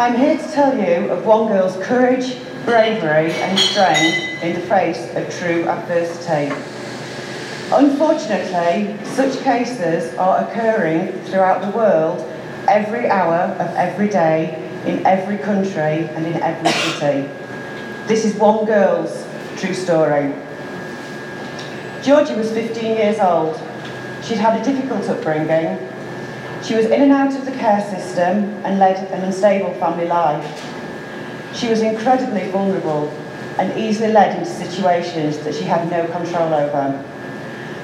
I'm here to tell you of one girl's courage, bravery and strength in the face of true adversity. Unfortunately, such cases are occurring throughout the world every hour of every day, in every country and in every city. This is one girl's true story. Georgie was 15 years old. She'd had a difficult upbringing. She was in and out of the care system and led an unstable family life. She was incredibly vulnerable and easily led into situations that she had no control over.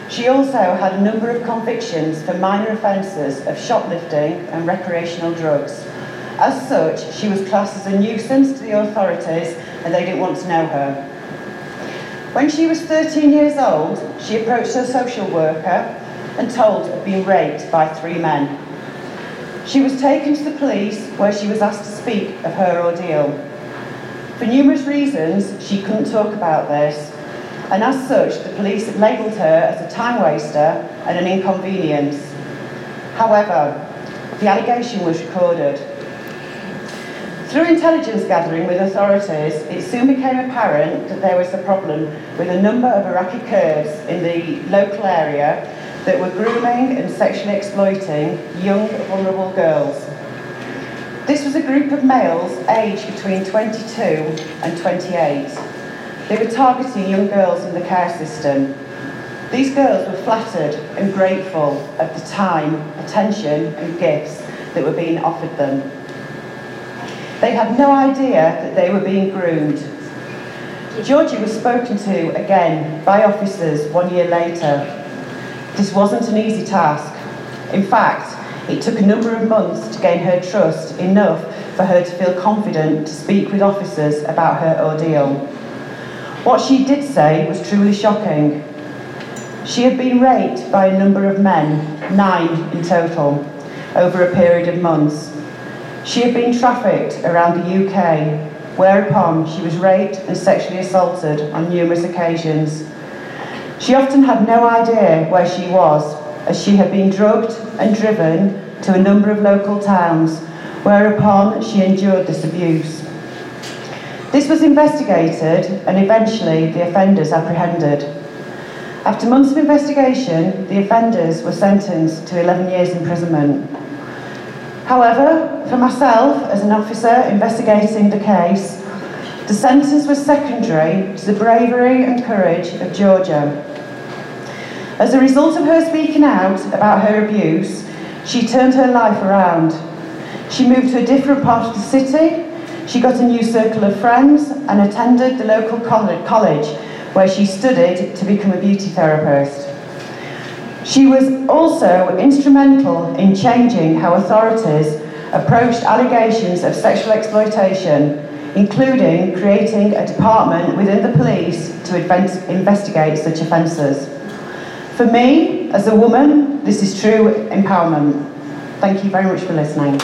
She also had a number of convictions for minor offences of shoplifting and recreational drugs. As such, she was classed as a nuisance to the authorities and they didn't want to know her. When she was 13 years old, she approached her social worker and told of being raped by three men. She was taken to the police where she was asked to speak of her ordeal. For numerous reasons, she couldn't talk about this, and as such, the police labelled her as a time waster and an inconvenience. However, the allegation was recorded. Through intelligence gathering with authorities, it soon became apparent that there was a problem with a number of Iraqi Kurds in the local area that were grooming and sexually exploiting young, vulnerable girls. This was a group of males aged between 22 and 28. They were targeting young girls in the care system. These girls were flattered and grateful of the time, attention, and gifts that were being offered them. They had no idea that they were being groomed. Georgie was spoken to again by officers one year later this wasn't an easy task. In fact, it took a number of months to gain her trust enough for her to feel confident to speak with officers about her ordeal. What she did say was truly shocking. She had been raped by a number of men, nine in total, over a period of months. She had been trafficked around the UK, whereupon she was raped and sexually assaulted on numerous occasions. She often had no idea where she was, as she had been drugged and driven to a number of local towns, whereupon she endured this abuse. This was investigated and eventually the offenders apprehended. After months of investigation, the offenders were sentenced to 11 years imprisonment. However, for myself, as an officer investigating the case, the sentence was secondary to the bravery and courage of Georgia. As a result of her speaking out about her abuse, she turned her life around. She moved to a different part of the city, she got a new circle of friends, and attended the local college where she studied to become a beauty therapist. She was also instrumental in changing how authorities approached allegations of sexual exploitation including creating a department within the police to investigate such offences. For me, as a woman, this is true empowerment. Thank you very much for listening.